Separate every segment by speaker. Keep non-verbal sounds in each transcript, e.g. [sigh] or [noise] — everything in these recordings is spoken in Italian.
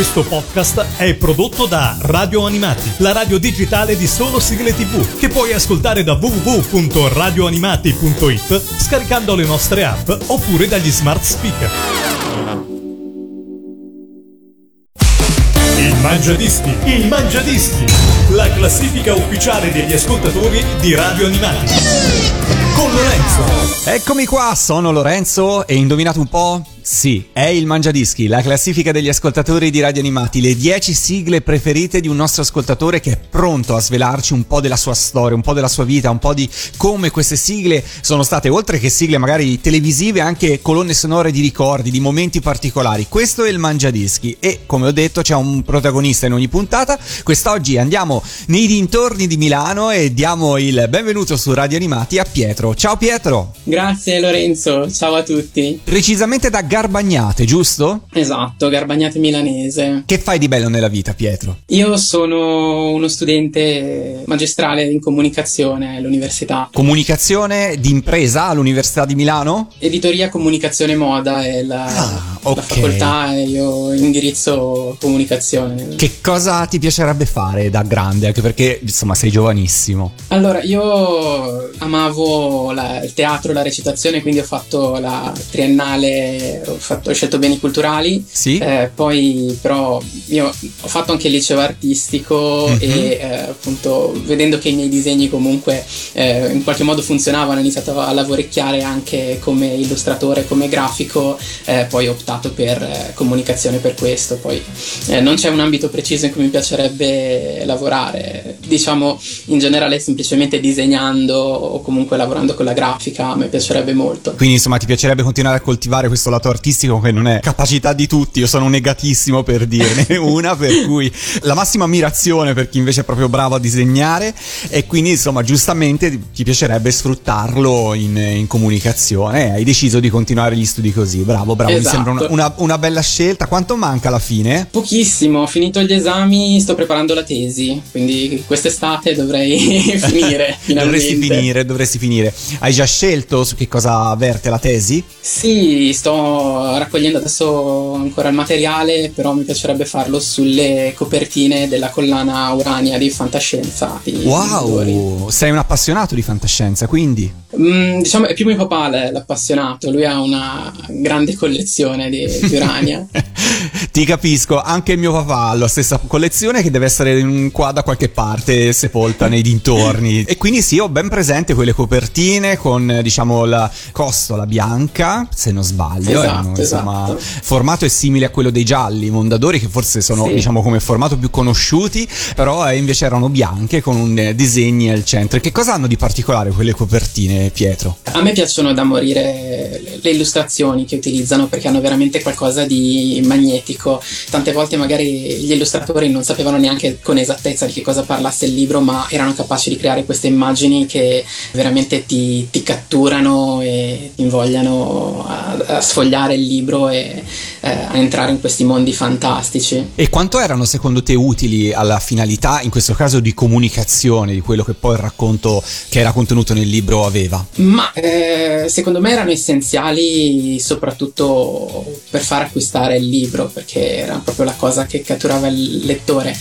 Speaker 1: Questo podcast è prodotto da Radio Animati, la radio digitale di solo sigle tv, che puoi ascoltare da www.radioanimati.it scaricando le nostre app oppure dagli smart speaker. Il Mangiadischi, il Mangiadischi, la classifica ufficiale degli ascoltatori di Radio Animati. Con Lorenzo.
Speaker 2: Eccomi qua, sono Lorenzo e indovinate un po'? Sì, è il Mangiadischi, la classifica degli ascoltatori di Radio Animati, le 10 sigle preferite di un nostro ascoltatore che è pronto a svelarci un po' della sua storia, un po' della sua vita, un po' di come queste sigle sono state, oltre che sigle magari televisive, anche colonne sonore di ricordi, di momenti particolari. Questo è il Mangiadischi e come ho detto c'è un protagonista in ogni puntata. Quest'oggi andiamo nei dintorni di Milano e diamo il benvenuto su Radio Animati a Pietro. Ciao Pietro!
Speaker 3: Grazie Lorenzo, ciao a tutti.
Speaker 2: Precisamente da Garbagnate, giusto?
Speaker 3: Esatto, Garbagnate milanese.
Speaker 2: Che fai di bello nella vita, Pietro?
Speaker 3: Io sono uno studente magistrale in comunicazione all'università.
Speaker 2: Comunicazione d'impresa all'Università di Milano?
Speaker 3: Editoria Comunicazione Moda è la,
Speaker 2: Ah, ok.
Speaker 3: la facoltà e io indirizzo comunicazione.
Speaker 2: Che cosa ti piacerebbe fare da grande? Anche perché, insomma, sei giovanissimo.
Speaker 3: Allora, io amavo la- il teatro, la recitazione, quindi ho fatto la triennale, ho, fatto- ho scelto beni culturali.
Speaker 2: Sì?
Speaker 3: Eh, poi però io ho fatto anche il liceo artistico
Speaker 2: Mhm.
Speaker 3: e eh, appunto vedendo che i miei disegni comunque eh, in qualche modo funzionavano ho iniziato a lavorecchiare anche come illustratore, come grafico, eh, poi ho optato per eh, comunicazione per questo, poi eh, non c'è un ambito preciso in cui mi piacerebbe lavorare, diciamo in generale semplicemente disegnando o comunque lavorando con la grafica me piacerebbe molto.
Speaker 2: Quindi, insomma, ti piacerebbe continuare a coltivare questo lato artistico che non è capacità di tutti. Io sono negatissimo per dirne [laughs] una, per cui la massima ammirazione per chi invece è proprio bravo a disegnare. E quindi, insomma, giustamente ti piacerebbe sfruttarlo in, in comunicazione. E hai deciso di continuare gli studi così. Bravo, bravo. Mi
Speaker 3: Esatto.
Speaker 2: sembra una, una- una bella scelta. Quanto manca alla fine?
Speaker 3: Pochissimo, ho finito gli esami, sto preparando la tesi, quindi quest'estate dovrei [laughs] finire.
Speaker 2: Dovresti finire, dovresti finire. Hai già scelto su che cosa verte la tesi?
Speaker 3: Sì, sto raccogliendo adesso ancora il materiale, però mi piacerebbe farlo sulle copertine della collana Urania di fantascienza. Di.
Speaker 2: Wow, sei un appassionato di fantascienza, quindi.
Speaker 3: Mm, diciamo è più mio papà l'appassionato, lui ha una grande collezione di, di Urania. [laughs]
Speaker 2: Ti capisco, anche il mio papà ha la stessa collezione che deve essere qua da qualche parte, sepolta nei dintorni. E quindi sì, ho ben presente quelle copertine con, diciamo, la costola bianca, se non sbaglio.
Speaker 3: Esatto,
Speaker 2: erano, insomma,
Speaker 3: esatto.
Speaker 2: formato è simile a quello dei gialli, i Mondadori, che forse sono,
Speaker 3: Sì.
Speaker 2: diciamo, come formato più conosciuti, però eh, invece erano bianche con un eh, disegni al centro. E che cosa hanno di particolare quelle copertine, Pietro?
Speaker 3: A me piacciono da morire le- le illustrazioni che utilizzano perché hanno veramente qualcosa di magnetico. Tante volte magari gli illustratori non sapevano neanche con esattezza di che cosa parlasse il libro, ma erano capaci di creare queste immagini che veramente ti, ti catturano e ti invogliano a, a sfogliare il libro e eh, a entrare in questi mondi fantastici.
Speaker 2: E quanto erano secondo te utili alla finalità, in questo caso di comunicazione, di quello che poi il racconto che era contenuto nel libro aveva?
Speaker 3: Ma eh, secondo me erano essenziali soprattutto per far acquistare il libro, perché era proprio la cosa che catturava il lettore.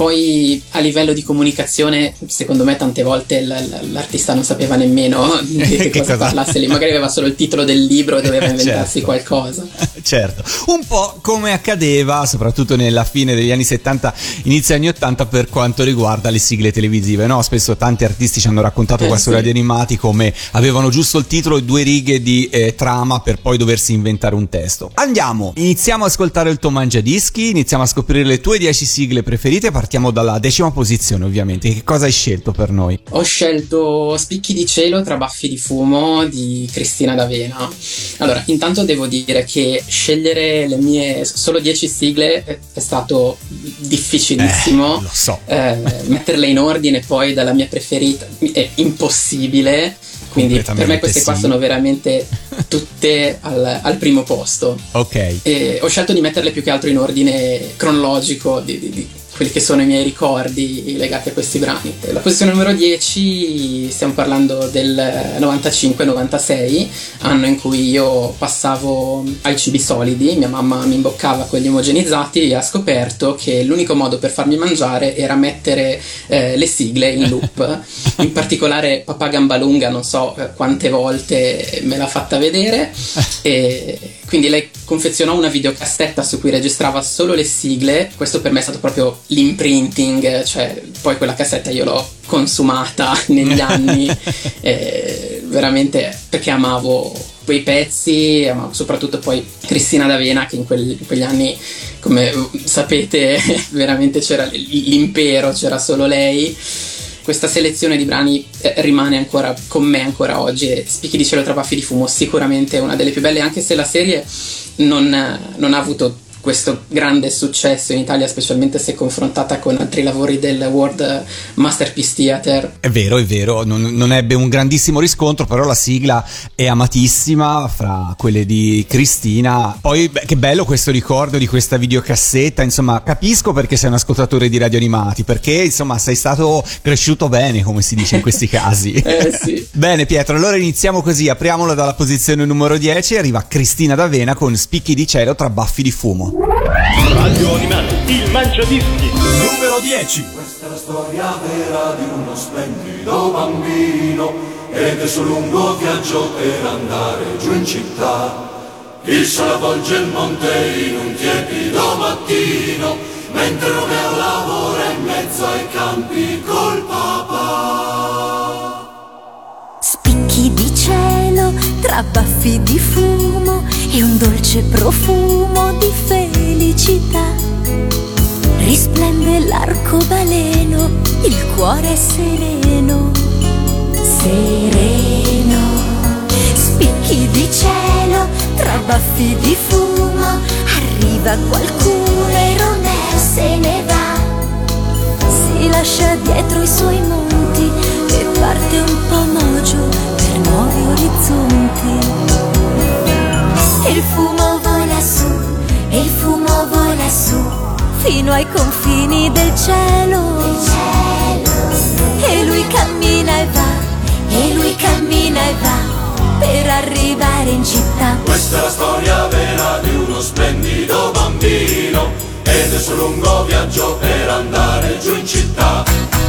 Speaker 3: Poi a livello di comunicazione, secondo me tante volte l'artista non sapeva nemmeno [laughs] di [laughs] che,
Speaker 2: Che
Speaker 3: cosa,
Speaker 2: cosa-
Speaker 3: parlasse lì, magari aveva solo il titolo del libro e doveva [laughs] inventarsi
Speaker 2: Certo.
Speaker 3: qualcosa.
Speaker 2: certo, un po' come accadeva soprattutto nella fine degli anni 70, inizio anni 80 per quanto riguarda le sigle televisive, no? Spesso tanti artisti ci hanno raccontato
Speaker 3: Eh,
Speaker 2: qua su
Speaker 3: sì.
Speaker 2: Radio Animati come avevano giusto il titolo e due righe di eh, trama per poi doversi inventare un testo. Andiamo, iniziamo ad ascoltare il tuo mangiadischi, iniziamo a scoprire le tue 10 sigle preferite, partiamo dalla decima posizione ovviamente. Che cosa hai scelto per noi?
Speaker 3: Ho scelto Spicchi di cielo tra baffi di fumo di Cristina D'Avena. Allora, intanto devo dire che scegliere le mie solo 10 sigle è stato difficilissimo.
Speaker 2: Eh, lo so.
Speaker 3: Eh, metterle in ordine poi dalla mia preferita è impossibile. Quindi per me queste qua
Speaker 2: sì.
Speaker 3: sono veramente tutte al, al primo posto.
Speaker 2: Ok.
Speaker 3: E ho scelto di metterle più che altro in ordine cronologico di, di- di quelli che sono i miei ricordi legati a questi brani. La posizione numero 10, stiamo parlando del 95-96, anno in cui io passavo ai cibi solidi, mia mamma mi imboccava quelli omogenizzati e ha scoperto che l'unico modo per farmi mangiare era mettere eh, le sigle in loop, [laughs] in particolare Papà Gambalunga, non so eh, quante volte me l'ha fatta vedere, [laughs] e quindi lei confezionò una videocassetta su cui registrava solo le sigle, questo per me è stato proprio l'imprinting, cioè poi quella cassetta io l'ho consumata [laughs] negli [laughs] anni, eh, veramente perché amavo quei pezzi, amavo soprattutto poi Cristina D'Avena che in, quel, in quegli anni, come sapete, [laughs] veramente c'era l'impero, c'era solo lei questa selezione di brani eh, rimane ancora con me ancora oggi. E Spicchi di cielo tra baffi di fumo sicuramente una delle più belle anche se la serie non, non ha avuto questo grande successo in Italia, specialmente se confrontata con altri lavori del World Masterpiece Theater.
Speaker 2: È vero, è vero, non, non, ebbe un grandissimo riscontro, però la sigla è amatissima fra quelle di Cristina. Poi, beh, che bello questo ricordo di questa videocassetta, insomma, capisco perché sei un ascoltatore di radio animati, perché insomma sei stato cresciuto bene, come si dice in questi [laughs] casi.
Speaker 3: eh sì.
Speaker 2: Bene Pietro, allora iniziamo così, apriamolo dalla posizione numero 10, arriva Cristina D'Avena con Spicchi di cielo tra baffi di fumo.
Speaker 1: Radio Animati, il mangiadischi, numero 10.
Speaker 4: Questa è la storia vera di uno splendido bambino ed è suo lungo viaggio per andare giù in città. Il sole avvolge il monte in un tiepido mattino, mentre Romeo lavora in mezzo ai campi col papà.
Speaker 5: Spicchi di cielo tra baffi di fumo e un dolce profumo di felicità. Risplende l'arcobaleno, il cuore è sereno, sereno. Spicchi di cielo tra baffi di fumo, arriva qualcuno e Romeo se ne va. Si lascia dietro i suoi monti e parte un po' mogio nuovi orizzonti. Il fumo vola su, il fumo vola su, fino ai confini del cielo. E lui cammina e va, e lui cammina e va, per arrivare in città.
Speaker 4: Questa è la storia vera di uno splendido bambino ed è il suo lungo viaggio per andare giù in città.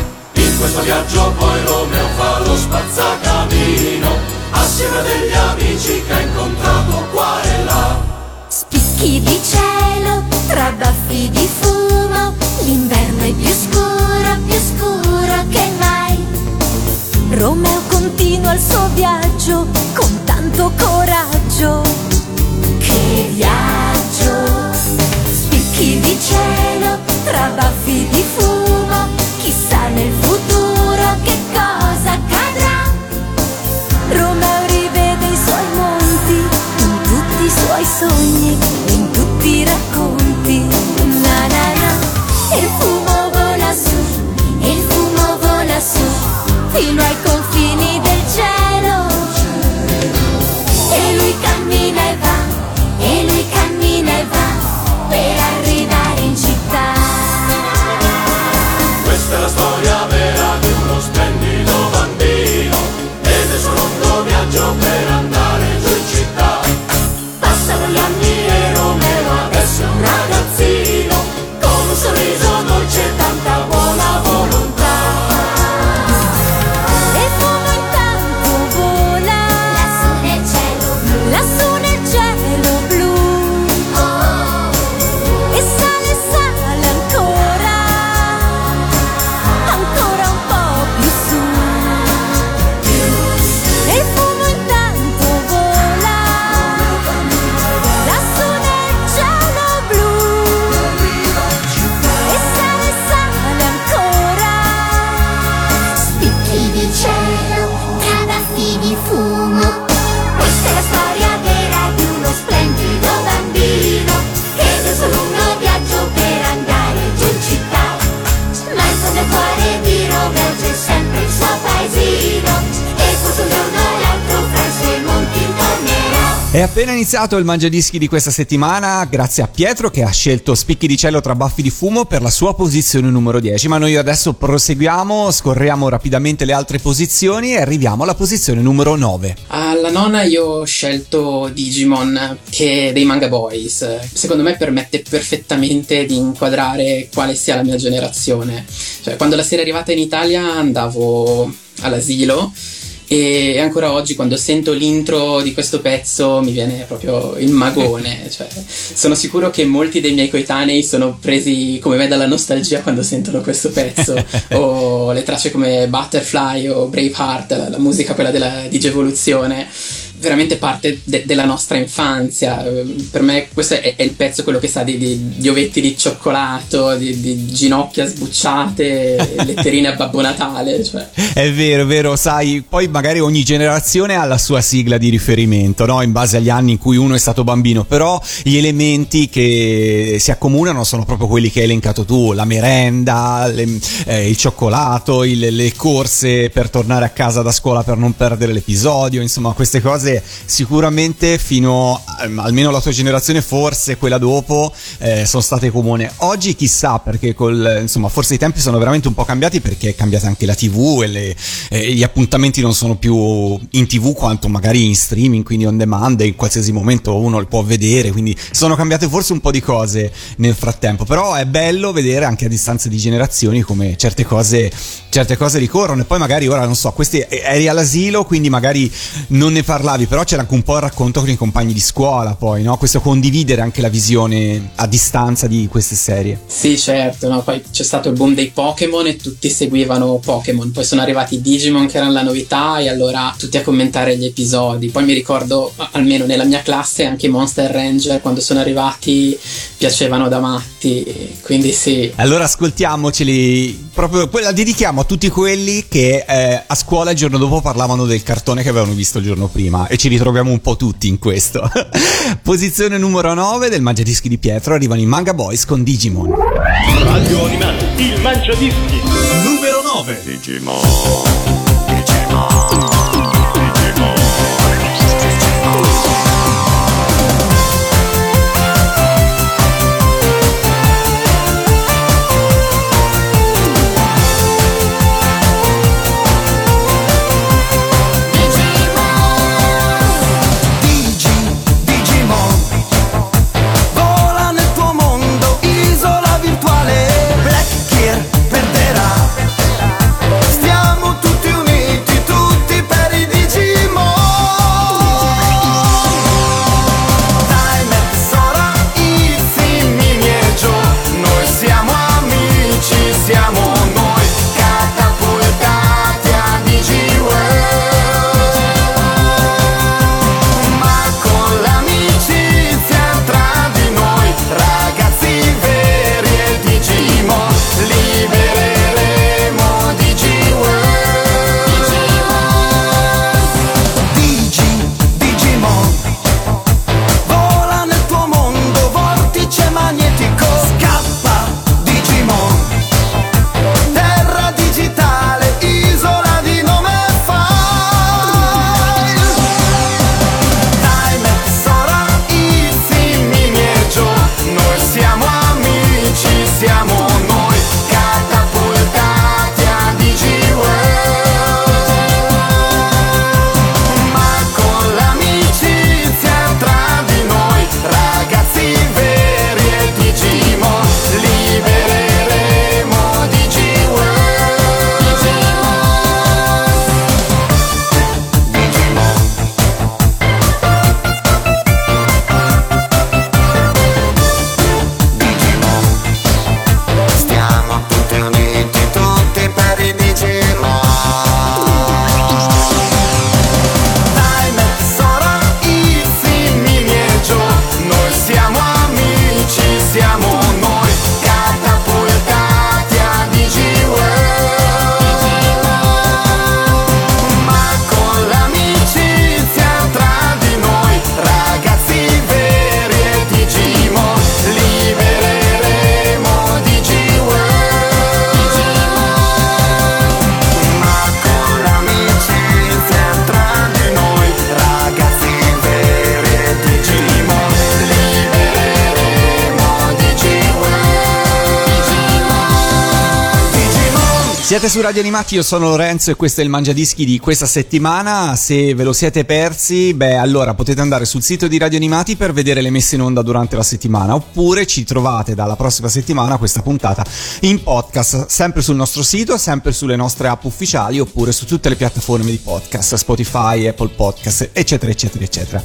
Speaker 4: Questo viaggio poi Romeo fa lo spazzacamino assieme a degli amici che ha incontrato qua e là.
Speaker 5: Spicchi di cielo tra baffi di fumo, l'inverno è più scuro, più scuro che mai. Romeo continua il suo viaggio con tanto coraggio. Che viaggio! Spicchi di cielo tra baffi di fumo, sogni, in tutti i racconti. Na na na. Il fumo vola su, il fumo vola su, fino ai confini del cielo. E lui cammina
Speaker 2: È appena iniziato il Mangiadischi di questa settimana, grazie a Pietro che ha scelto Spicchi di cielo tra baffi di fumo per la sua posizione numero 10. Ma noi adesso proseguiamo, scorriamo rapidamente le altre posizioni e arriviamo alla posizione numero 9.
Speaker 3: Alla nona io ho scelto Digimon, che è dei Manga Boys. Secondo me permette perfettamente di inquadrare quale sia la mia generazione. Cioè, quando la serie è arrivata in Italia andavo all'asilo e ancora oggi quando sento l'intro di questo pezzo mi viene proprio il magone, [laughs] cioè, sono sicuro che molti dei miei coetanei sono presi come me dalla nostalgia quando sentono questo pezzo, [laughs] o le tracce come Butterfly o Braveheart, la, la musica quella della Digivoluzione veramente parte de- della nostra infanzia. Per me questo è, è il pezzo quello che sa di, di, di ovetti di cioccolato, di, di ginocchia sbucciate, [laughs] letterine a Babbo Natale. Cioè.
Speaker 2: È vero, è vero, sai, poi magari ogni generazione ha la sua sigla di riferimento, no? In base agli anni in cui uno è stato bambino, però gli elementi che si accomunano sono proprio quelli che hai elencato tu, la merenda, le, eh, il cioccolato, il, le corse per tornare a casa da scuola per non perdere l'episodio, insomma queste cose sicuramente fino a, almeno la tua generazione, forse quella dopo, eh, sono state comuni. Oggi chissà perché col, insomma, forse i tempi sono veramente un po' cambiati perché è cambiata anche la TV e, le, eh, gli appuntamenti non sono più in TV quanto magari in streaming, quindi on demand e in qualsiasi momento uno li può vedere, quindi sono cambiate forse un po' di cose nel frattempo, però è bello vedere anche a distanza di generazioni come certe cose, certe cose ricorrono e poi magari ora non so, questi eri all'asilo, quindi magari non ne parlavi bravi, però c'era anche un po' il racconto con i compagni di scuola, poi, no? Questo condividere anche la visione a distanza di queste serie.
Speaker 3: Sì, certo, no? Poi c'è stato il boom dei Pokémon e tutti seguivano Pokémon, poi sono arrivati i Digimon che erano la novità e allora tutti a commentare gli episodi. Poi mi ricordo, almeno nella mia classe, anche i Monster Ranger quando sono arrivati piacevano da matti, quindi sì.
Speaker 2: Allora ascoltiamoceli, proprio la dedichiamo a tutti quelli che eh, a scuola il giorno dopo parlavano del cartone che avevano visto il giorno prima e ci ritroviamo un po' tutti in questo. [laughs] Posizione numero 9 del Mangiadischi di Pietro arrivano i Manga Boys con Digimon.
Speaker 1: Radio Animale, il Mangiadischi. Numero 9.
Speaker 4: Digimon. Digimon.
Speaker 2: Siete su Radio Animati, io sono Lorenzo e questo è il Mangiadischi di questa settimana. Se ve lo siete persi, beh, allora potete andare sul sito di Radio Animati per vedere le messe in onda durante la settimana, oppure ci trovate dalla prossima settimana questa puntata in podcast, sempre sul nostro sito, sempre sulle nostre app ufficiali, oppure su tutte le piattaforme di podcast, Spotify, Apple Podcast, eccetera, eccetera, eccetera.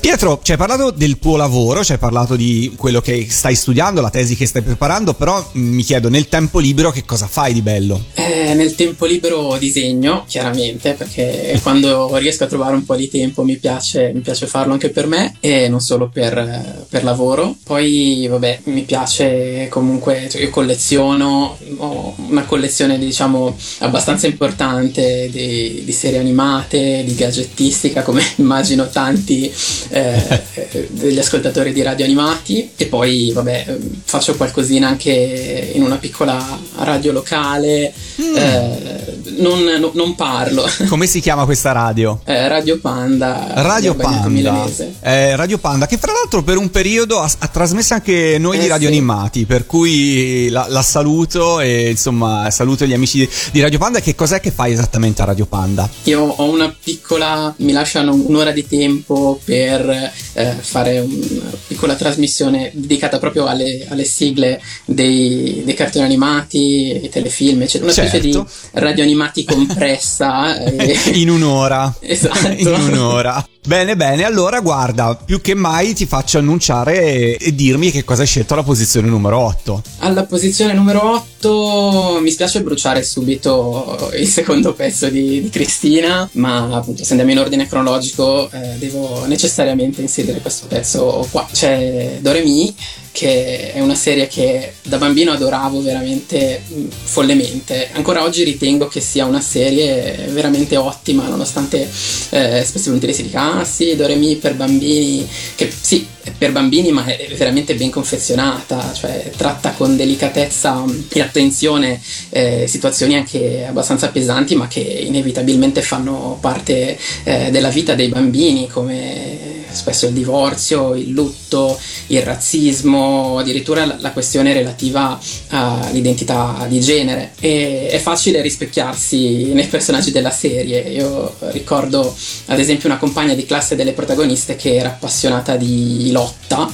Speaker 2: Pietro, ci hai parlato del tuo lavoro, ci hai parlato di quello che stai studiando, la tesi che stai preparando, però mm, mi chiedo nel tempo libero che cosa fai di bello?
Speaker 3: Eh, nel tempo libero disegno, chiaramente, perché quando riesco a trovare un po' di tempo mi piace, mi piace farlo anche per me e non solo per, per lavoro. Poi, vabbè, mi piace comunque, cioè io colleziono, ho una collezione diciamo abbastanza importante di, di serie animate, di gadgettistica, come [laughs] immagino tanti eh, degli ascoltatori di radio animati. E poi, vabbè, faccio qualcosina anche in una piccola radio locale.
Speaker 2: Mm.
Speaker 3: Eh, non, no, non, parlo. [laughs]
Speaker 2: Come si chiama questa radio?
Speaker 3: Eh, radio Panda.
Speaker 2: Radio Panda. Eh, radio Panda, che fra l'altro per un periodo ha, ha trasmesso anche noi di eh, Radio sì. Animati, per cui la, la, saluto e insomma saluto gli amici di, di, Radio Panda. Che cos'è che fai esattamente a Radio Panda?
Speaker 3: Io ho una piccola, mi lasciano un'ora di tempo per eh, fare una piccola trasmissione dedicata proprio alle, alle sigle dei, dei, cartoni animati, i telefilm, eccetera. Una certo. Specie di certo. radio animati compressa.
Speaker 2: e... [laughs] In un'ora. [laughs]
Speaker 3: Esatto.
Speaker 2: In un'ora. Bene, bene, allora guarda, più che mai ti faccio annunciare e, e, dirmi che cosa hai scelto alla posizione numero 8.
Speaker 3: Alla posizione numero 8 mi spiace bruciare subito il secondo pezzo di, di Cristina, ma appunto se andiamo in ordine cronologico eh, devo necessariamente inserire questo pezzo qua. C'è Doremi che è una serie che da bambino adoravo veramente mm, follemente. Ancora oggi ritengo che sia una serie veramente ottima, nonostante eh, spesso volentieri si dica, ah sì, Doremi per bambini, che sì, è per bambini ma è veramente ben confezionata, cioè tratta con delicatezza e attenzione eh, situazioni anche abbastanza pesanti ma che inevitabilmente fanno parte eh, della vita dei bambini come spesso il divorzio, il lutto, il razzismo, addirittura la, questione relativa all'identità di genere. E è facile rispecchiarsi nei personaggi della serie. Io ricordo ad esempio una compagna di classe delle protagoniste che era appassionata di lotta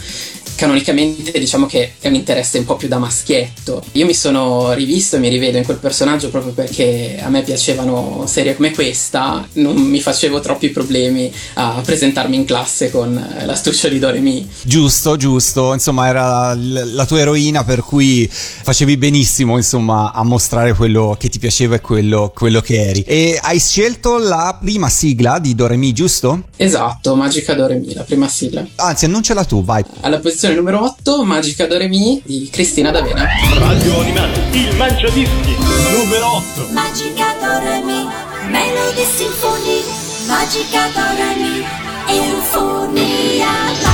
Speaker 3: canonicamente diciamo che è un interesse un po' più da maschietto. Io mi sono rivisto e mi rivedo in quel personaggio proprio perché a me piacevano serie come questa, non mi facevo troppi problemi a presentarmi in classe con l'astuccio di Doremi.
Speaker 2: Giusto, giusto, insomma era la tua eroina per cui facevi benissimo insomma a mostrare quello che ti piaceva e quello, quello che eri. E hai scelto la prima sigla di Doremi, giusto?
Speaker 3: Esatto, Magica Doremi, la prima sigla.
Speaker 2: Anzi, annunciala tu, vai.
Speaker 3: Alla posizione posizione numero 8, Magica Doremi di Cristina D'Avena.
Speaker 1: Radio Animati, il Mangiadischi, numero 8.
Speaker 5: Magica Doremi, Melody Sinfonia, Magica Doremi, Eufonia, Magica Doremi,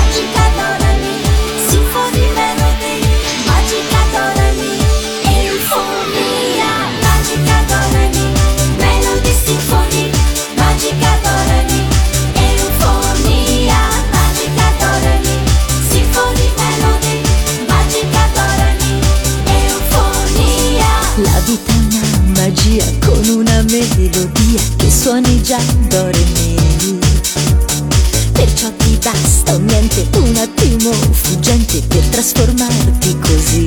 Speaker 5: con una melodia che suoni già do re. Perciò ti basta un niente, un attimo fuggente per trasformarti così.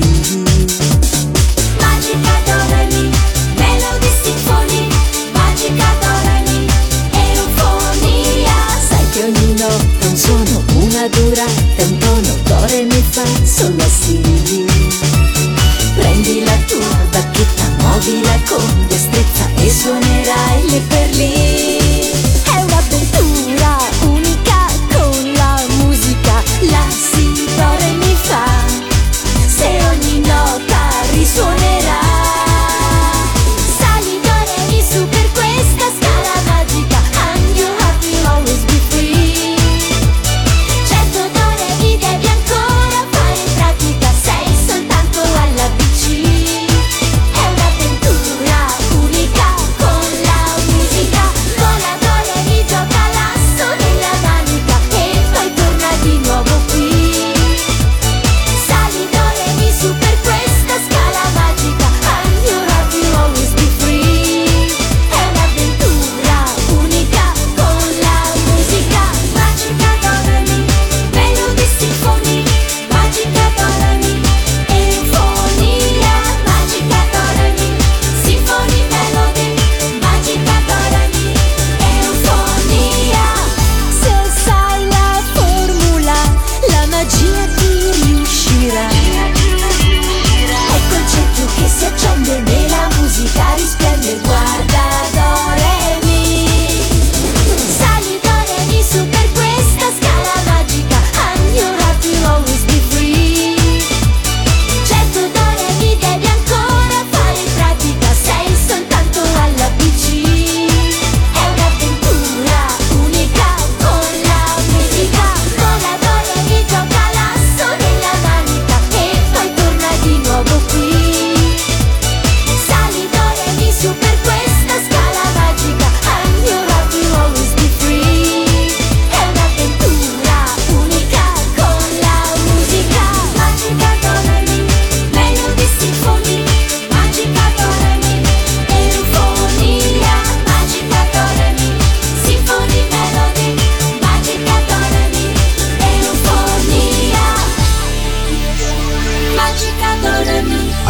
Speaker 5: Magica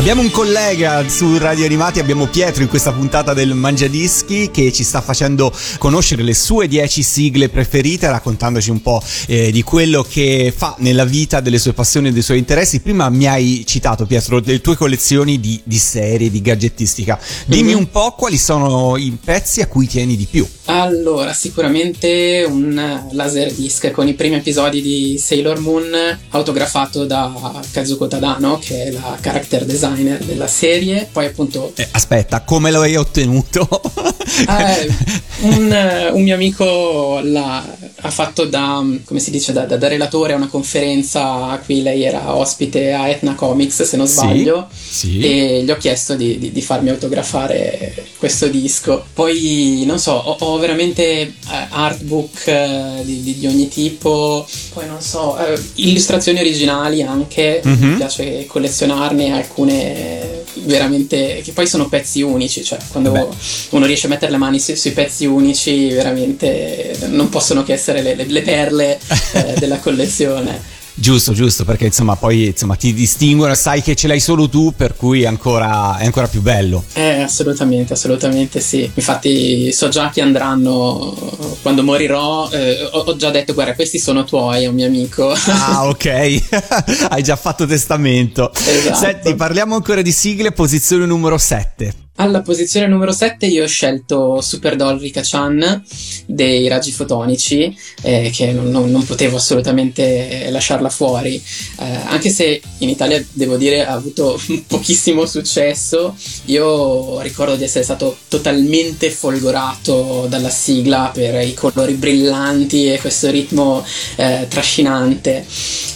Speaker 2: Abbiamo un collega su Radio Animati, abbiamo Pietro in questa puntata del Mangiadischi che ci sta facendo conoscere le sue 10 sigle preferite, raccontandoci un po' eh, di quello che fa nella vita, delle sue passioni e dei suoi interessi. Prima mi hai citato, Pietro, le tue collezioni di, di serie, di gadgettistica. Dimmi
Speaker 3: Mhm.
Speaker 2: un po' quali sono i pezzi a cui tieni di più.
Speaker 3: Allora, sicuramente un laserdisc con i primi episodi di Sailor Moon autografato da Kazuko Tadano, che è la character designer della serie. Poi appunto
Speaker 2: Eh, aspetta, come lo hai ottenuto?
Speaker 3: eh, un, un mio amico l'ha, ha fatto da, come si dice, da, da- da relatore a una conferenza a cui lei era ospite a Etna Comics, se non
Speaker 2: Sì,
Speaker 3: sbaglio.
Speaker 2: sì.
Speaker 3: E gli ho chiesto di, di- di farmi autografare questo disco. Poi, non so, ho, ho veramente eh, artbook eh, di, di- ogni tipo, poi non so, eh, illustrazioni originali anche,
Speaker 2: Mhm.
Speaker 3: mi piace collezionarne alcune veramente, che poi sono pezzi unici, cioè quando
Speaker 2: Beh.
Speaker 3: uno riesce a mettere le mani su- sui pezzi unici, veramente non possono che essere le, le- le perle eh, [laughs] della collezione.
Speaker 2: Giusto, giusto, perché insomma poi insomma, ti distinguono, sai che ce l'hai solo tu, per cui è ancora, è ancora più bello.
Speaker 3: Eh, assolutamente, assolutamente sì. Infatti so già che andranno quando morirò. eh, ho, ho già detto, guarda, questi sono tuoi, è un mio amico.
Speaker 2: Ah, [laughs] ok, [laughs] hai già fatto testamento.
Speaker 3: Esatto.
Speaker 2: Senti, parliamo ancora di sigle, posizione numero 7.
Speaker 3: Alla posizione numero 7 io ho scelto Super Doll Rika-chan dei raggi fotonici, eh, che non, non- non potevo assolutamente lasciarla fuori, Eh, anche se in Italia devo dire ha avuto [laughs] pochissimo successo. Io ricordo di essere stato totalmente folgorato dalla sigla per i colori brillanti e questo ritmo eh, trascinante.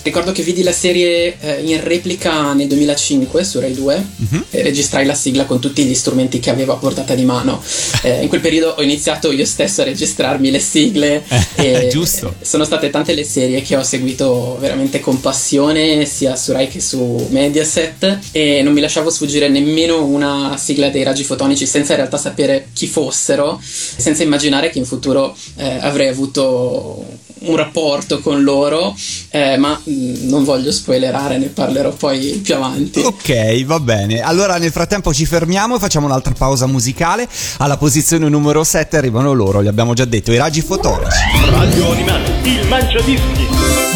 Speaker 3: Ricordo che vidi la serie eh, in replica nel 2005 su Rai 2
Speaker 2: Mhm.
Speaker 3: e registrai la sigla con tutti gli strumenti che avevo a portata di mano. [laughs] Eh, in quel periodo ho iniziato io stesso a registrarmi le sigle. e [laughs]
Speaker 2: Giusto.
Speaker 3: Sono state tante le serie che ho seguito veramente con passione, sia su Rai che su Mediaset, e non mi lasciavo sfuggire nemmeno una sigla dei raggi fotonici senza in realtà sapere chi fossero, senza immaginare che in futuro eh, avrei avuto un rapporto con loro, eh, ma mh, non voglio spoilerare, ne parlerò poi più avanti.
Speaker 2: Ok, va bene. Allora nel frattempo ci fermiamo e facciamo un'altra pausa musicale. Alla posizione numero 7 arrivano loro, li abbiamo già detto, i raggi fotonici.
Speaker 1: Radio Animati, il Mangiadischi.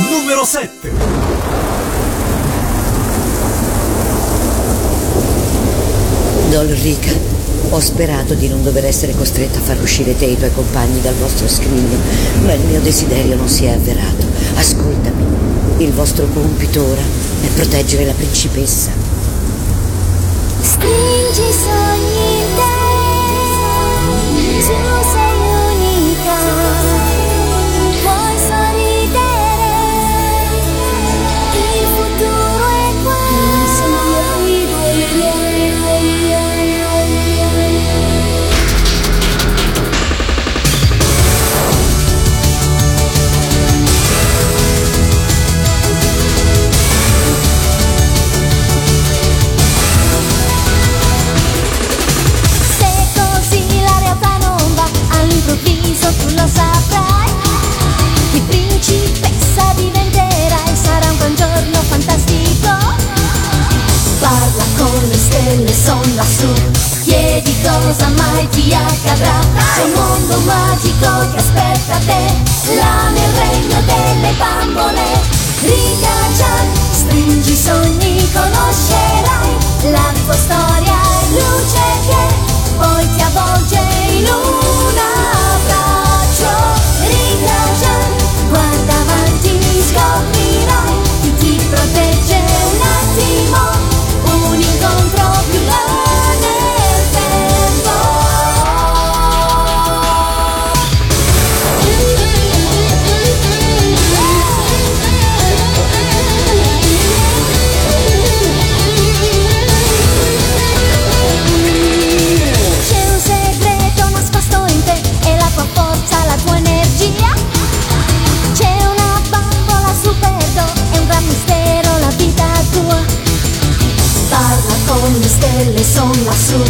Speaker 1: Numero 7.
Speaker 6: Dolrica, ho sperato di non dover essere costretta a far uscire te e i tuoi compagni dal vostro scrigno, ma il mio desiderio non si è avverato. Ascoltami, il vostro compito ora è proteggere la principessa.
Speaker 5: Stringi sogni in te, tu sei unica, all'improvviso tu lo saprai. Che principessa diventerai, sarà un gran giorno fantastico. Parla con le stelle, son lassù. Chiedi cosa mai ti accadrà. C'è un mondo magico che aspetta te, là nel regno delle bambole. Riga Chan, stringi i sogni, conoscerai la tua storia è luce che poi ti avvolge in un son lassù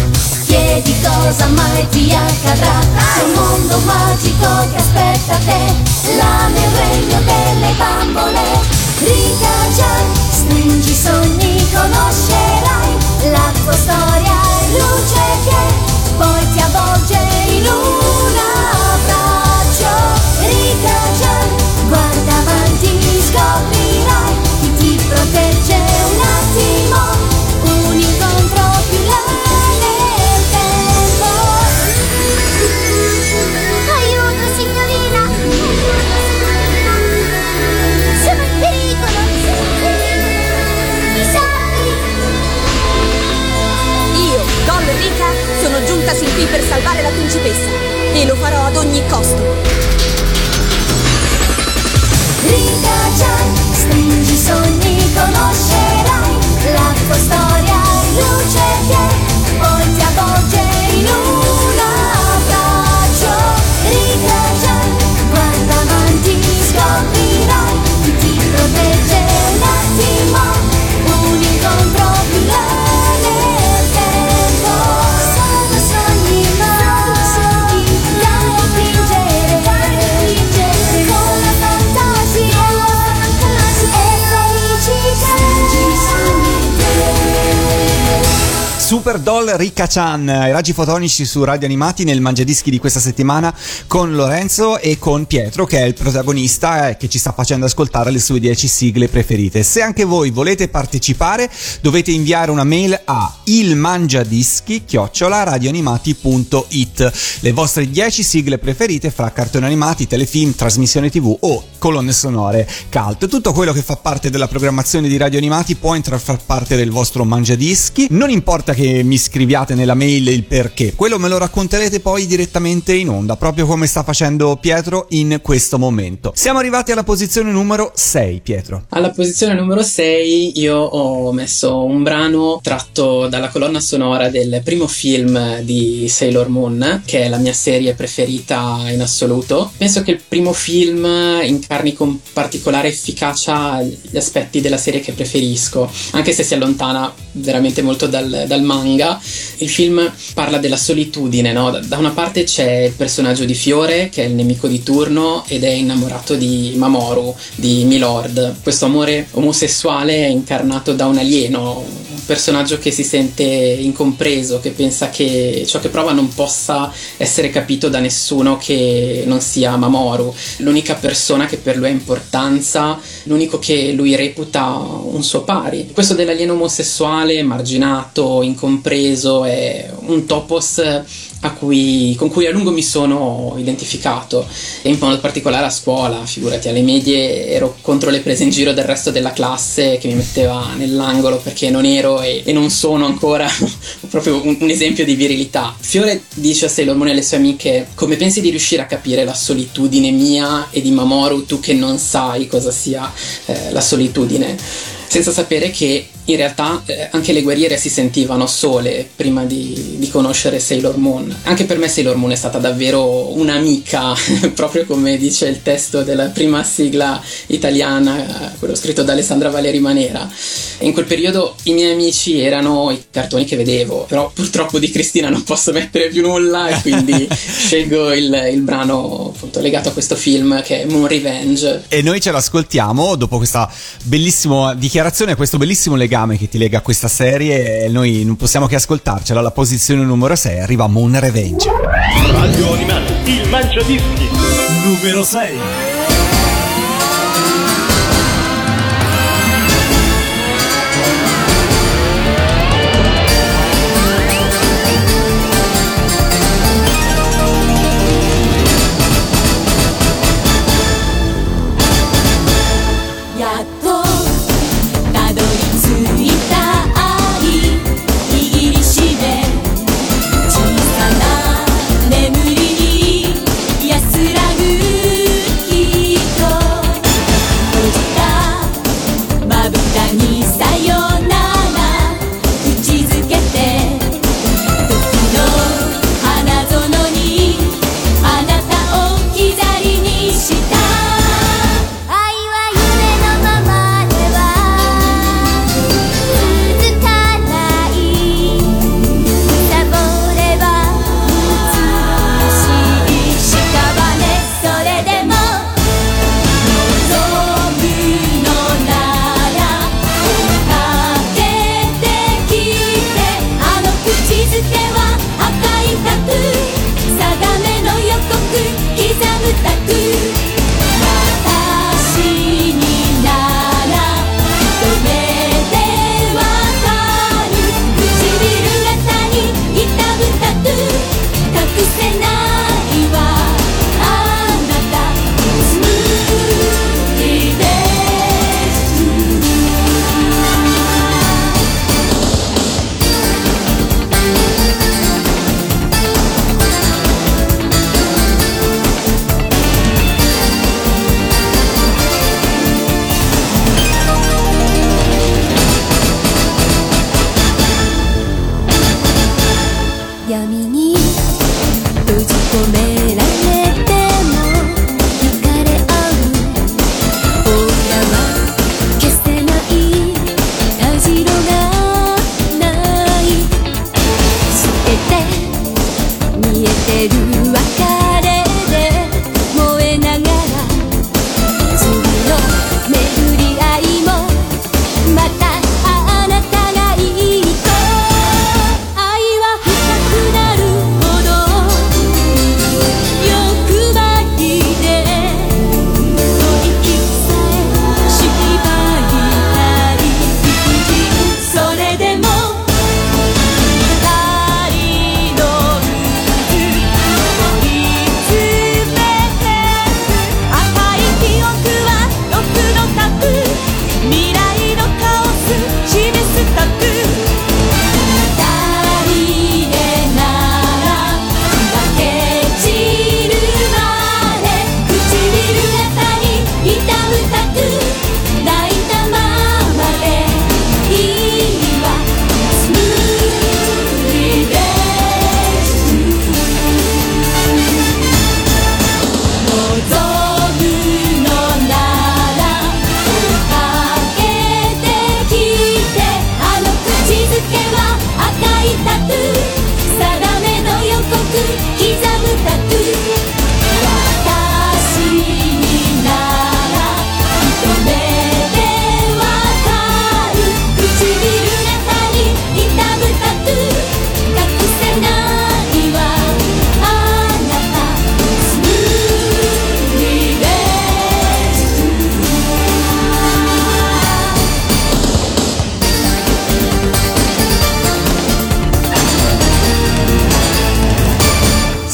Speaker 5: Chiedi cosa mai ti accadrà. C'è un mondo magico che aspetta te. Là nel regno delle bambole. Ricaccia, stringi i sogni, conoscerai La tua storia. È luce che poi ti avvolge in luce sin qui per salvare la principessa e lo farò ad ogni costo.
Speaker 2: Rika-chan, Doll Ricca Chan, i raggi fotonici su Radio Animati nel Mangiadischi di questa settimana con Lorenzo e con Pietro che è il protagonista che ci sta facendo ascoltare le sue 10 sigle preferite. Se anche voi volete partecipare dovete inviare una mail a ilmangiadischi chiocciola radioanimati.it le vostre 10 sigle preferite fra cartoni animati, telefilm, trasmissioni tv o colonne sonore cult. Tutto quello che fa parte della programmazione di Radio Animati può entrare a far parte del vostro Mangiadischi. Non importa che mi scriviate nella mail il perché, quello me lo racconterete poi direttamente in onda, proprio come sta facendo Pietro in questo momento. Siamo arrivati alla posizione numero 6, Pietro.
Speaker 3: Alla posizione numero 6 io ho messo un brano tratto dalla colonna sonora del primo film di Sailor Moon, che è la mia serie preferita in assoluto. Penso che il primo film incarni con particolare efficacia gli aspetti della serie che preferisco, anche se si allontana veramente molto dal, dal manga. Il film parla della solitudine, no? Da una parte c'è il personaggio di Fiore, che è il nemico di turno ed è innamorato di Mamoru, di Milord. Questo amore omosessuale è incarnato da un alieno, un personaggio che si sente incompreso, che pensa che ciò che prova non possa essere capito da nessuno che non sia Mamoru. L'unica persona che per lui ha importanza, l'unico che lui reputa un suo pari. Questo dell'alieno omosessuale, marginato, incompreso, è un topos a cui, con cui a lungo mi sono identificato e in modo particolare a scuola, figurati alle medie ero contro le prese in giro del resto della classe che mi metteva nell'angolo perché non ero e, e non sono ancora [laughs] proprio un, un, esempio di virilità. Fiore dice a Sailor Moon e alle sue amiche come pensi di riuscire a capire la solitudine mia e di Mamoru tu che non sai cosa sia eh, la solitudine senza sapere che in realtà eh, anche le guerriere si sentivano sole prima di, di, conoscere Sailor Moon. Anche per me Sailor Moon è stata davvero un'amica, [laughs] proprio come dice il testo della prima sigla italiana, quello scritto da Alessandra Valeri Manera. In quel periodo i miei amici erano i cartoni che vedevo, però purtroppo di Cristina non posso mettere più nulla e quindi [laughs] scelgo il, il brano appunto legato a questo film che è Moon Revenge.
Speaker 2: E noi ce l'ascoltiamo dopo questa bellissima dichiarazione, questo bellissimo legame che ti lega a questa serie e noi non possiamo che ascoltarcela. Alla posizione numero 6 arriva Moon Revenge.
Speaker 1: Radio Animati, il Mangiadischi, numero 6.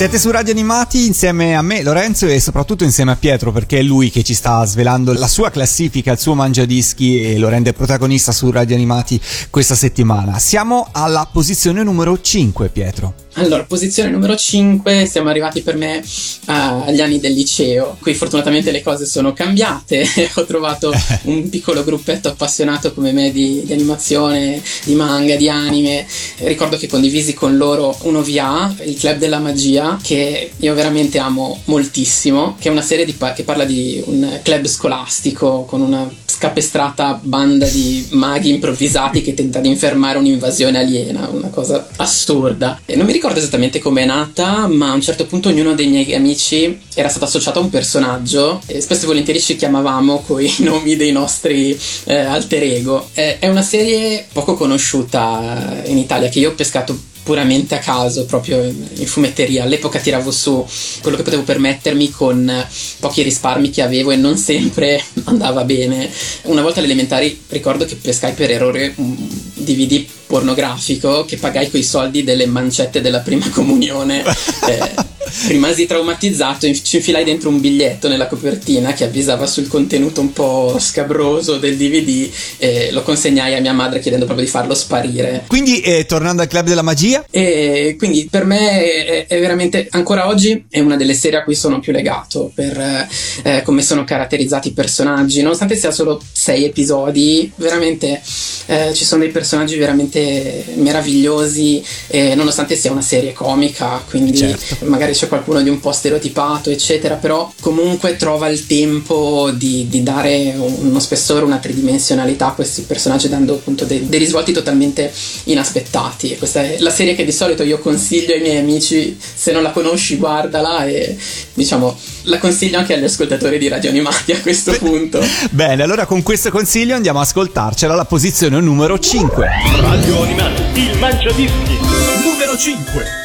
Speaker 2: Siete su Radio Animati insieme a me, Lorenzo, e soprattutto insieme a Pietro, perché è lui che ci sta svelando la sua classifica, il suo mangiadischi e lo rende protagonista su Radio Animati questa settimana. Siamo alla posizione numero 5, Pietro.
Speaker 3: Allora, posizione numero 5, siamo arrivati per me eh, agli anni del liceo. Qui fortunatamente le cose sono cambiate, [laughs] ho trovato [laughs] un piccolo gruppetto appassionato come me di, di animazione, di manga, di anime. Ricordo che condivisi con loro un OVA, il Club della Magia, che io veramente amo moltissimo, che è una serie di pa- che parla di un club scolastico con una scapestrata banda di maghi improvvisati che tenta di infermare un'invasione aliena, una cosa assurda. E non mi ricordo esattamente come è nata, ma a un certo punto ognuno dei miei amici era stato associato a un personaggio e spesso e volentieri ci chiamavamo con i [laughs] nomi dei nostri eh, alter ego. Eh, è una serie poco conosciuta in Italia che io ho pescato puramente a caso, proprio in, fumetteria. All'epoca tiravo su quello che potevo permettermi con pochi risparmi che avevo e non sempre [laughs] andava bene. Una volta alle elementari ricordo che pescai per errore un DVD pornografico che pagai coi soldi delle mancette della prima [laughs] comunione. Eh, rimasi traumatizzato, ci infilai dentro un biglietto nella copertina che avvisava sul contenuto un po' scabroso del DVD e lo consegnai a mia madre chiedendo proprio di farlo sparire.
Speaker 2: Quindi, eh, tornando al Club della Magia,
Speaker 3: E quindi per me è, è veramente, ancora oggi, è una delle serie a cui sono più legato per eh, come sono caratterizzati i personaggi. Nonostante sia solo sei episodi, veramente eh, ci sono dei personaggi veramente meravigliosi, eh, nonostante sia una serie comica, quindi
Speaker 2: Certo.
Speaker 3: magari c'è qualcuno di un po' stereotipato, eccetera, però comunque trova il tempo di, di dare uno spessore, una tridimensionalità a questi personaggi, dando appunto dei, dei risvolti totalmente inaspettati. E questa è la serie che di solito io consiglio ai miei amici, se non la conosci guardala e diciamo la consiglio anche agli ascoltatori di Radio Animati a questo punto.
Speaker 2: bene, allora con questo consiglio andiamo a ascoltarcela alla posizione numero 5.
Speaker 1: Radio Animati, il mangiadischi. Numero 5.「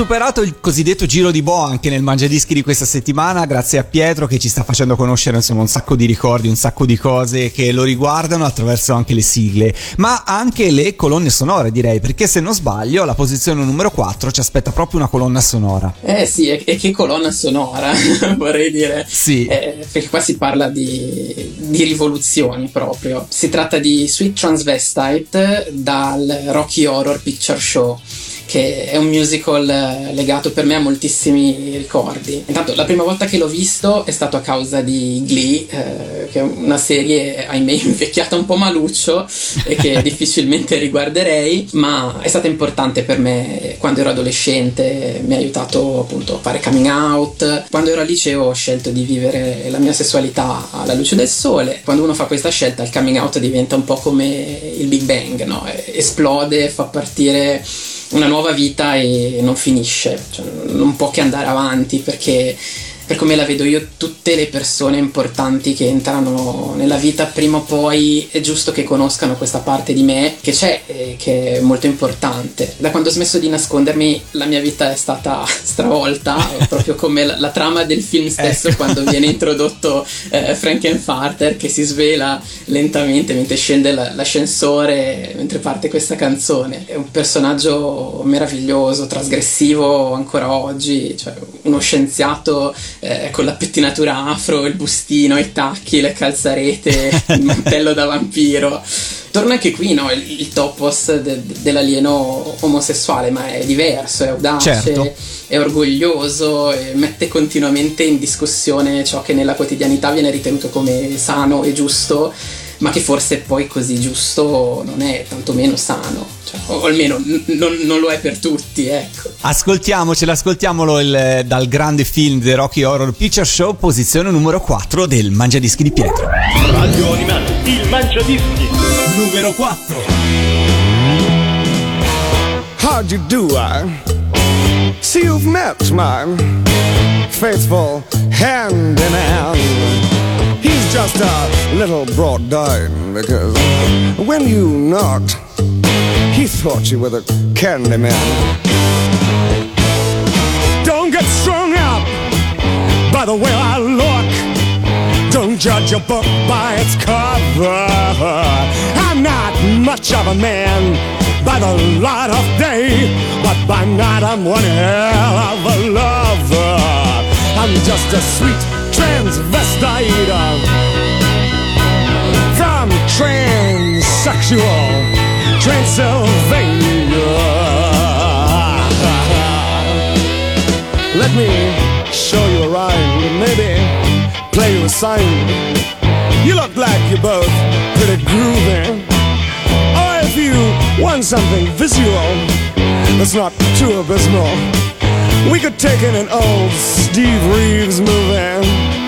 Speaker 2: superato il cosiddetto giro di boa anche nel Mangiadischi di questa settimana, grazie a Pietro che ci sta facendo conoscere insomma un sacco di ricordi, un sacco di cose che lo riguardano attraverso anche le sigle, ma anche le colonne sonore direi, perché se non sbaglio la posizione numero 4 ci aspetta proprio una colonna sonora.
Speaker 3: Eh sì, e, e che colonna sonora, [laughs] vorrei dire.
Speaker 2: Sì.
Speaker 3: Eh, perché qua si parla di, di rivoluzioni proprio. Si tratta di Sweet Transvestite dal Rocky Horror Picture Show che è un musical eh, legato per me a moltissimi ricordi. Intanto la prima volta che l'ho visto è stato a causa di Glee, eh, che è una serie, ahimè, [laughs] invecchiata un po' maluccio e che [laughs] difficilmente riguarderei, ma è stata importante per me quando ero adolescente, mi ha aiutato appunto a fare coming out. Quando ero al liceo ho scelto di vivere la mia sessualità alla luce del sole. Quando uno fa questa scelta il coming out diventa un po' come il Big Bang, no? esplode, fa partire una nuova vita e non finisce, cioè, non può che andare avanti perché per come la vedo io, tutte le persone importanti che entrano nella vita prima o poi è giusto che conoscano questa parte di me che c'è e che è molto importante. Da quando ho smesso di nascondermi la mia vita è stata [laughs] stravolta, proprio come la, la, trama del film stesso
Speaker 2: ecco.
Speaker 3: quando viene introdotto eh, Frankenfarter che si svela lentamente mentre scende la, l'ascensore, mentre parte questa canzone. È un personaggio meraviglioso, trasgressivo ancora oggi, cioè uno scienziato eh, con la pettinatura afro, il bustino, i tacchi, le calzarete, [laughs] il mantello da vampiro. Torna anche qui no, il, il topos de, de, dell'alieno omosessuale, ma è diverso, è audace,
Speaker 2: Certo.
Speaker 3: è orgoglioso, e mette continuamente in discussione ciò che nella quotidianità viene ritenuto come sano e giusto, ma che forse poi così giusto non è, tantomeno sano, cioè, o almeno n- non, non lo è per tutti, ecco.
Speaker 2: Ascoltiamocelo, ascoltiamolo il- dal grande film The Rocky Horror Picture Show, posizione numero 4 del Mangiadischi di Pietro.
Speaker 1: Radio Animati, il Mangiadischi. Numero 4.
Speaker 7: How'd you do? I see you've met my faithful handyman. He's just a little brought down because when you knocked, he thought you were the candy man. Don't get strung up by the way I look. Don't judge a book by its cover. I'm not much of a man by the light of day, but by night I'm one hell of a lover. I'm just a sweet transvestite from transsexual Transylvania. Let me show you around and maybe play you a sign. You look like you're both pretty groovy. Or if you want something visual that's not too abysmal, we could take in an old Steve Reeves movie.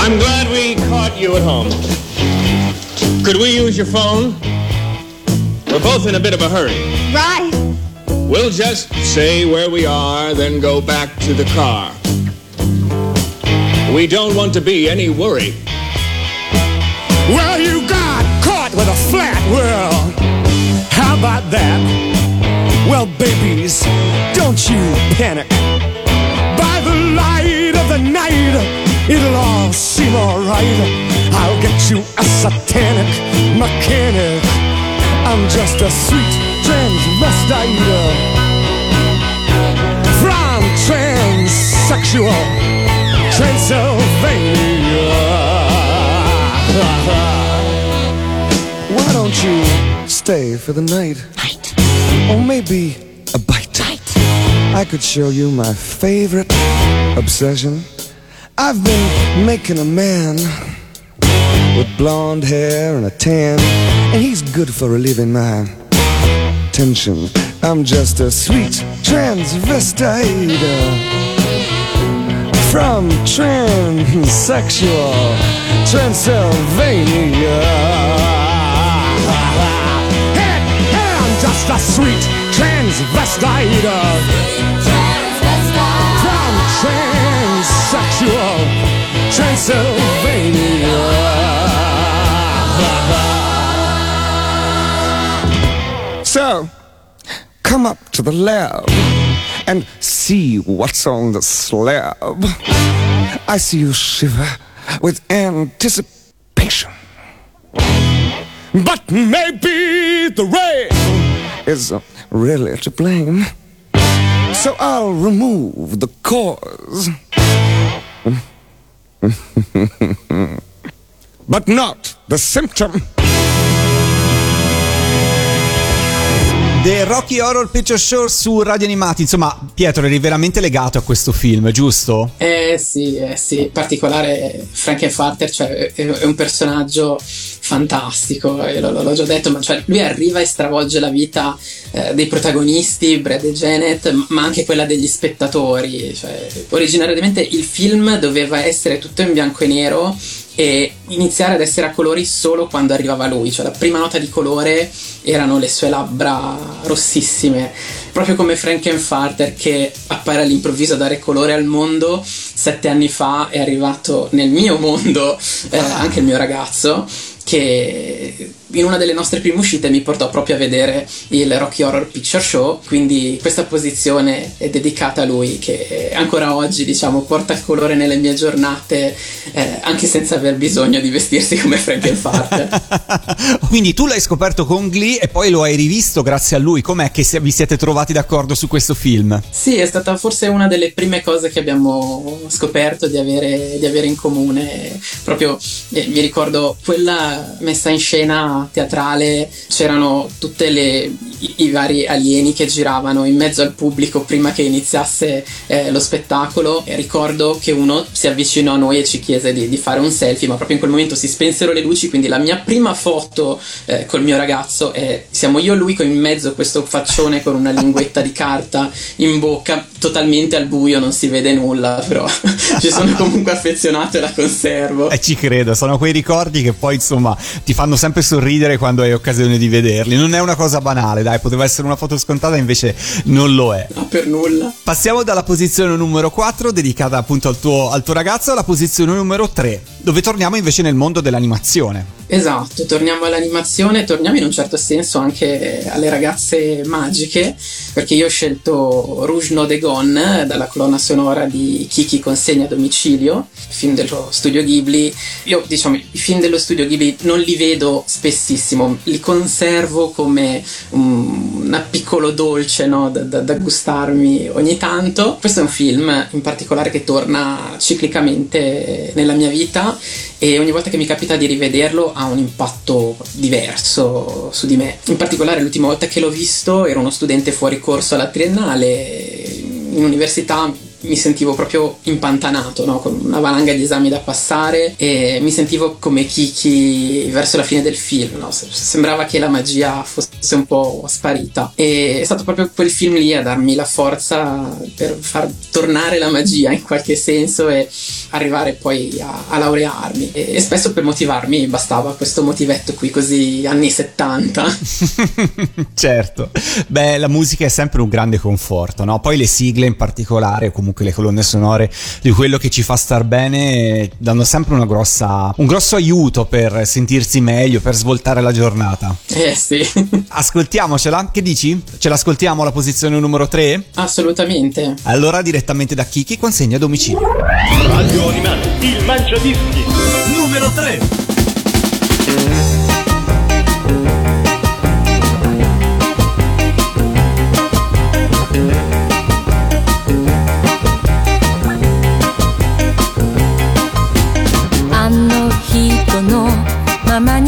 Speaker 8: I'm glad we caught you at home. Could we use your phone? We're both in a bit of a hurry.
Speaker 5: Right.
Speaker 8: We'll just say where we are, then go back to the car. We don't want to be any worry.
Speaker 7: Well, you got caught with a flat world. How about that? Well, babies, don't you panic. By the light of the night, it'll all seem alright. I'll get you a satanic mechanic. I'm just a sweet transvestite from transsexual Transylvania. Why don't you stay for the night? Or maybe a bite. I could show you my favorite obsession. I've been making a man with blonde hair and a tan, and he's good for relieving my tension. I'm just a sweet transvestite from transsexual Transylvania. Hey, hey, I'm just a sweet transvestite transsexual Transylvania. So, come up to the lab and see what's on the slab. I see you shiver with anticipation. But maybe the rain is really to blame. So I'll remove the cause. [laughs] but not the symptom.
Speaker 2: The Rocky Horror Picture Show su Radio Animati. Insomma, Pietro eri veramente legato a questo film, giusto?
Speaker 3: Eh sì, eh sì, in particolare Frankenfarter, cioè è, è un personaggio fantastico, eh, l'ho, l'ho già detto, ma cioè, lui arriva e stravolge la vita eh, dei protagonisti, Brad e Janet, ma anche quella degli spettatori. Cioè, originariamente il film doveva essere tutto in bianco e nero e iniziare ad essere a colori solo quando arrivava lui, cioè la prima nota di colore erano le sue labbra rossissime, proprio come Frankenfarter che appare all'improvviso a dare colore al mondo, sette anni fa è arrivato nel mio mondo eh, anche il mio ragazzo che in una delle nostre prime uscite mi portò proprio a vedere il Rocky Horror Picture Show, quindi questa posizione è dedicata a lui che ancora oggi diciamo porta colore nelle mie giornate eh, anche senza aver bisogno di vestirsi come Frankenfarter. [laughs]
Speaker 2: quindi tu l'hai scoperto con Glee e poi lo hai rivisto grazie a lui, com'è che vi siete trovati d'accordo su questo film?
Speaker 3: Sì, è stata forse una delle prime cose che abbiamo scoperto di avere, di avere in comune, proprio eh, mi ricordo quella messa in scena teatrale c'erano tutti i, vari alieni che giravano in mezzo al pubblico prima che iniziasse eh, lo spettacolo. E ricordo che uno si avvicinò a noi e ci chiese di, di, fare un selfie ma proprio in quel momento si spensero le luci quindi la mia prima foto eh, col mio ragazzo è siamo io e lui in mezzo questo faccione con una linguetta di carta in bocca totalmente al buio non si vede nulla però [laughs] ci sono comunque affezionato e la conservo.
Speaker 2: E eh, ci credo sono quei ricordi che poi insomma ti fanno sempre sorridere ridere quando hai occasione di vederli. Non è una cosa banale, dai, poteva essere una foto scontata, invece non lo è.
Speaker 3: No, per nulla.
Speaker 2: Passiamo dalla posizione numero 4, dedicata appunto al tuo, al tuo ragazzo, alla posizione numero 3, dove torniamo invece nel mondo dell'animazione.
Speaker 3: Esatto, torniamo all'animazione, torniamo in un certo senso anche alle ragazze magiche, perché io ho scelto Rouge No de dalla colonna sonora di Kiki Consegna a domicilio, film dello studio Ghibli. Io diciamo i film dello studio Ghibli non li vedo spessissimo, li conservo come un, un piccolo dolce no? da, da, da gustarmi ogni tanto. Questo è un film in particolare che torna ciclicamente nella mia vita e ogni volta che mi capita di rivederlo ha un impatto diverso su di me. In particolare l'ultima volta che l'ho visto ero uno studente fuori corso alla triennale in università mi sentivo proprio impantanato, no? con una valanga di esami da passare e mi sentivo come Kiki verso la fine del film, no? sembrava che la magia fosse un po' sparita e è stato proprio quel film lì a darmi la forza per far tornare la magia in qualche senso e arrivare poi a, a laurearmi e, e, spesso per motivarmi bastava questo motivetto qui così anni 70 [laughs]
Speaker 2: certo beh la musica è sempre un grande conforto no? poi le sigle in particolare comunque comunque le colonne sonore di quello che ci fa star bene danno sempre una grossa, un grosso aiuto per sentirsi meglio, per svoltare la giornata.
Speaker 3: Eh sì. [laughs]
Speaker 2: Ascoltiamocela, che dici? Ce l'ascoltiamo alla posizione numero 3?
Speaker 3: Assolutamente.
Speaker 2: Allora direttamente da Kiki consegna a domicilio.
Speaker 1: Radio Animati, il mangiadischi, numero 3.
Speaker 2: mamá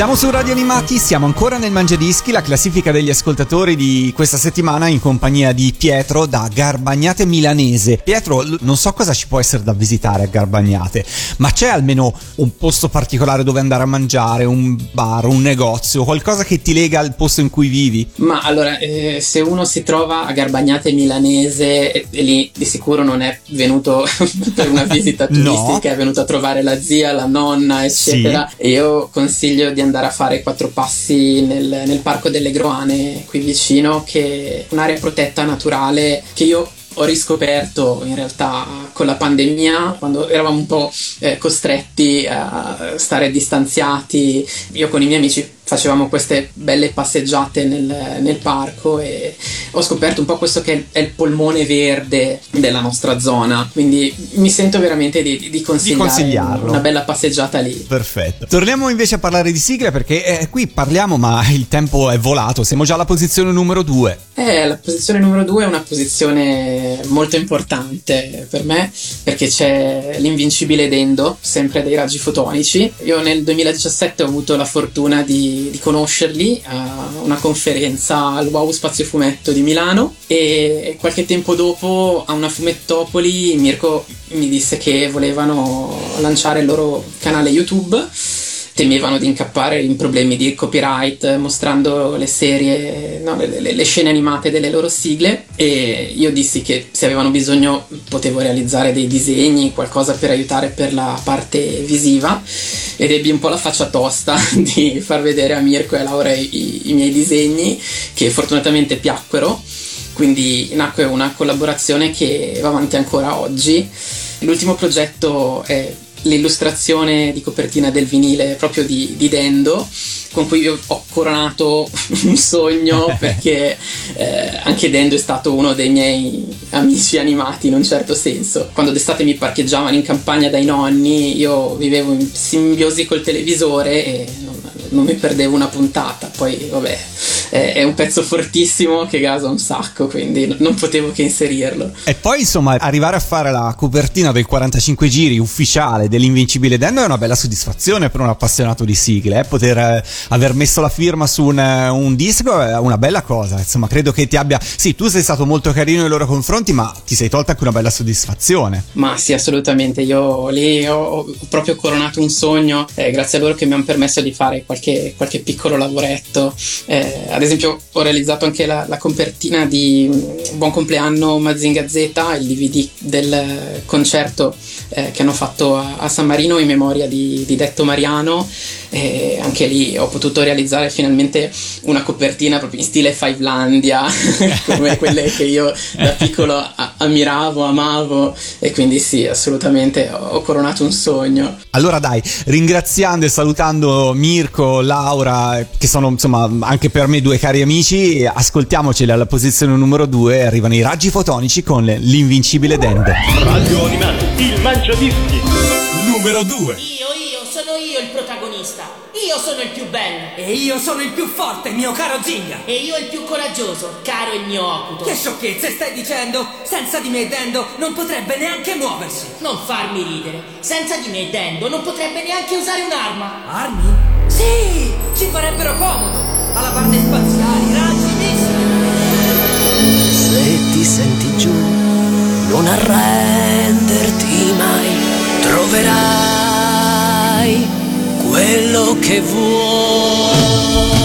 Speaker 2: Siamo su Radio Animati, siamo ancora nel Mangiadischi, la classifica degli ascoltatori di questa settimana in compagnia di Pietro da Garbagnate Milanese. Pietro, non so cosa ci può essere da visitare a Garbagnate, ma c'è almeno un posto particolare dove andare a mangiare, un bar, un negozio, qualcosa che ti lega al posto in cui vivi?
Speaker 3: Ma allora, eh, se uno si trova a Garbagnate Milanese, e, e lì di sicuro non è venuto [laughs] per una visita [laughs]
Speaker 2: No.
Speaker 3: turistica, è venuto a trovare la zia, la nonna, eccetera. E io consiglio di andare a fare quattro passi nel, nel Parco delle Groane qui vicino, che è un'area protetta naturale che io ho riscoperto in realtà con la pandemia, quando eravamo un po' eh, costretti a stare distanziati. Io con i miei amici facevamo queste belle passeggiate nel, nel parco e ho scoperto un po' questo che è il polmone verde della nostra zona. Quindi mi sento veramente di, di consigliare
Speaker 2: consigliarlo.
Speaker 3: una bella passeggiata lì.
Speaker 2: Perfetto. Torniamo invece a parlare di sigle perché eh, qui parliamo ma il tempo è volato, siamo già alla posizione numero 2.
Speaker 3: Eh, la posizione numero due è una posizione molto importante per me perché c'è l'invincibile Dendo, sempre dei raggi fotonici. Io nel 2017 ho avuto la fortuna di, di conoscerli a una conferenza al Wow Spazio Fumetto di Milano e qualche tempo dopo a una fumettopoli Mirko mi disse che volevano lanciare il loro canale YouTube temevano di incappare in problemi di copyright mostrando le serie, no, le, le- scene animate delle loro sigle. E io dissi che se avevano bisogno potevo realizzare dei disegni, qualcosa per aiutare per la parte visiva. Ed ebbi un po' la faccia tosta [laughs] di far vedere a Mirko e a Laura i, i miei disegni che fortunatamente piacquero. Quindi nacque una collaborazione che va avanti ancora oggi. L'ultimo progetto è l'illustrazione di copertina del vinile proprio di, di Dendo, con cui ho coronato [laughs] un sogno [laughs] perché eh, anche Dendo è stato uno dei miei amici animati in un certo senso. Quando d'estate mi parcheggiavano in campagna dai nonni, io vivevo in simbiosi col televisore e non, non mi perdevo una puntata. Poi, vabbè, è, è un pezzo fortissimo che gasa un sacco, quindi non potevo che inserirlo.
Speaker 2: E poi insomma arrivare a fare la copertina del 45 giri ufficiale dell'Invincibile Dendo è una bella soddisfazione per un appassionato di sigle, eh? poter eh, aver messo la firma su un, eh, un disco è una bella cosa, insomma credo che ti abbia... Sì, tu sei stato molto carino nei loro confronti ma ti sei tolta anche una bella soddisfazione.
Speaker 3: Ma sì, assolutamente. Io lì ho, ho proprio coronato un sogno, eh, grazie a loro che mi hanno permesso di fare qualche, qualche piccolo lavoretto. Eh, ad esempio, ho realizzato anche la, la copertina di Buon compleanno Mazinga Z, il DVD del concerto eh, che hanno fatto a, a San Marino in memoria di, di Detto Mariano. E anche lì ho potuto realizzare finalmente una copertina proprio in stile Fivelandia, [laughs] come quelle che io da piccolo a- ammiravo, amavo e quindi sì, assolutamente ho coronato un sogno.
Speaker 2: Allora dai, ringraziando e salutando Mirko, Laura, che sono insomma anche per me due cari amici, ascoltiamoci alla posizione numero 2, arrivano i raggi fotonici con l'Invincibile Dendo.
Speaker 1: Radio Animati, il Mangiadischi. Numero 2.
Speaker 9: Io, io, sono io il protagonista. Io sono il più bello.
Speaker 10: E io sono il più forte, mio caro Zinga!
Speaker 9: E io il più coraggioso, caro il mio ocuto.
Speaker 10: Che sciocchezze stai dicendo? Senza di me Dendo non potrebbe neanche muoversi!
Speaker 9: Non farmi ridere. Senza di me Dendo non potrebbe neanche usare un'arma.
Speaker 10: Armi? Sì! Ci farebbero comodo! Alabarde spaziali, raggi, missili!
Speaker 11: Se ti senti giù, non arrenderti mai, troverai quello che vuoi.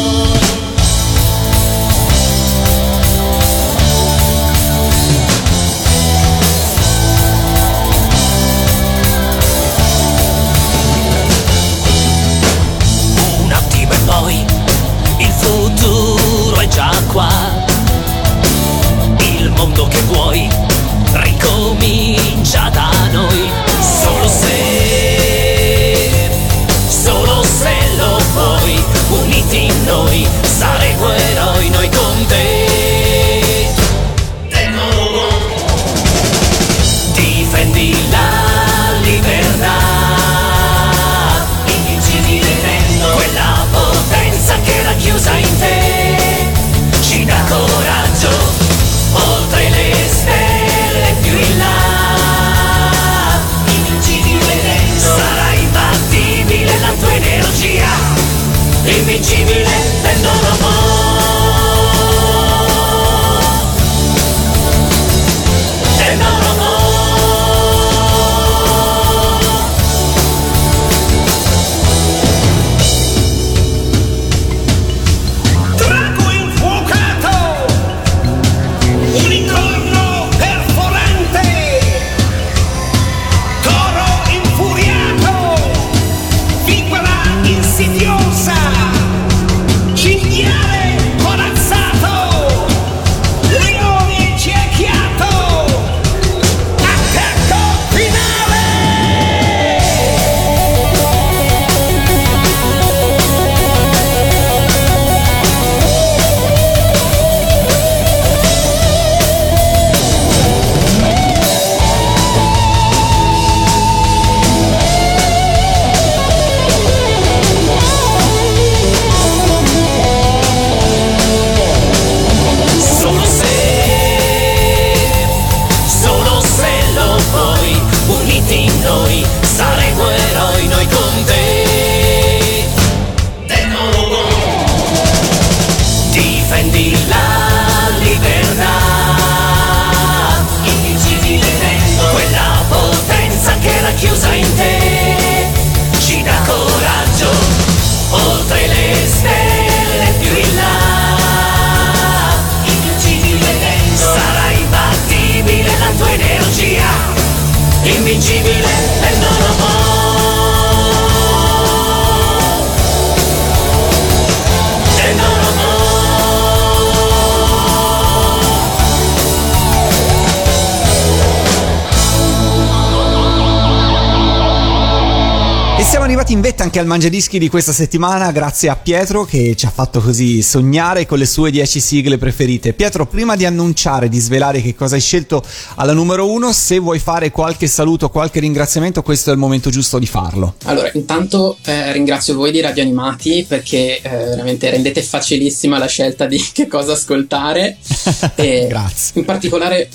Speaker 2: Arrivati in vetta anche al mangiadischi di questa settimana, grazie a Pietro che ci ha fatto così sognare con le sue 10 sigle preferite. Pietro, prima di annunciare, di svelare che cosa hai scelto alla numero uno, se vuoi fare qualche saluto, qualche ringraziamento, questo è il momento giusto di farlo.
Speaker 3: Allora, intanto eh, ringrazio voi di Radio Animati perché eh, veramente rendete facilissima la scelta di che cosa ascoltare. [laughs]
Speaker 2: Grazie.
Speaker 3: In particolare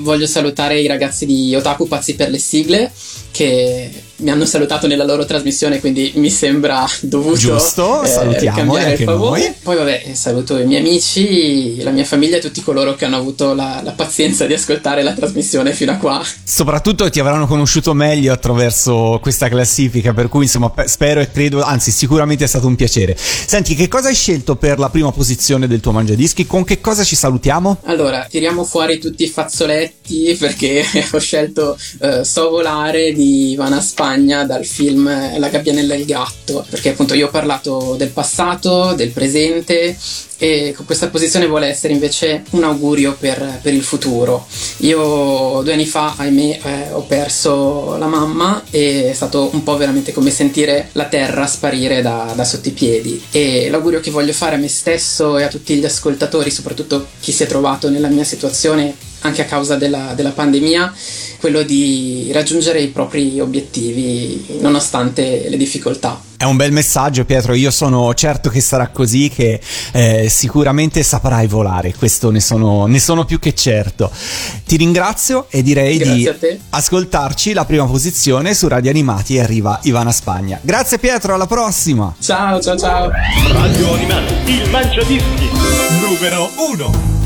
Speaker 3: voglio salutare i ragazzi di Otaku Pazzi per le sigle che mi hanno salutato nella loro trasmissione, quindi mi sembra dovuto
Speaker 2: Giusto,
Speaker 3: eh,
Speaker 2: salutiamo
Speaker 3: cambiare
Speaker 2: anche
Speaker 3: il favore.
Speaker 2: noi.
Speaker 3: Poi vabbè, saluto i miei amici, la mia famiglia e tutti coloro che hanno avuto la, la pazienza di ascoltare la trasmissione fino a qua.
Speaker 2: Soprattutto ti avranno conosciuto meglio attraverso questa classifica, per cui insomma pe- spero e credo, anzi sicuramente è stato un piacere. Senti, che cosa hai scelto per la prima posizione del tuo mangiadischi? Con che cosa ci salutiamo?
Speaker 3: Allora, tiriamo fuori tutti i fazzoletti [laughs] perché ho scelto eh, So volare di Ivana Spagna dal film La gabbianella e il gatto, perché appunto io ho parlato del passato, del presente e con questa posizione vuole essere invece un augurio per, per il futuro. Io due anni fa, ahimè, eh, ho perso la mamma e è stato un po' veramente come sentire la terra sparire da, da sotto i piedi. E l'augurio che voglio fare a me stesso e a tutti gli ascoltatori, soprattutto chi si è trovato nella mia situazione anche a causa della, della pandemia, quello di raggiungere i propri obiettivi nonostante le difficoltà.
Speaker 2: È un bel messaggio Pietro, io sono certo che sarà così, che eh, sicuramente saprai volare, questo ne sono, ne sono più che certo. Ti ringrazio e direi
Speaker 3: Grazie
Speaker 2: di ascoltarci la prima posizione su Radio Animati e arriva Ivana Spagna. Grazie Pietro, alla prossima!
Speaker 3: Ciao, ciao, ciao!
Speaker 12: Radio Animati, il mangiadischi numero uno.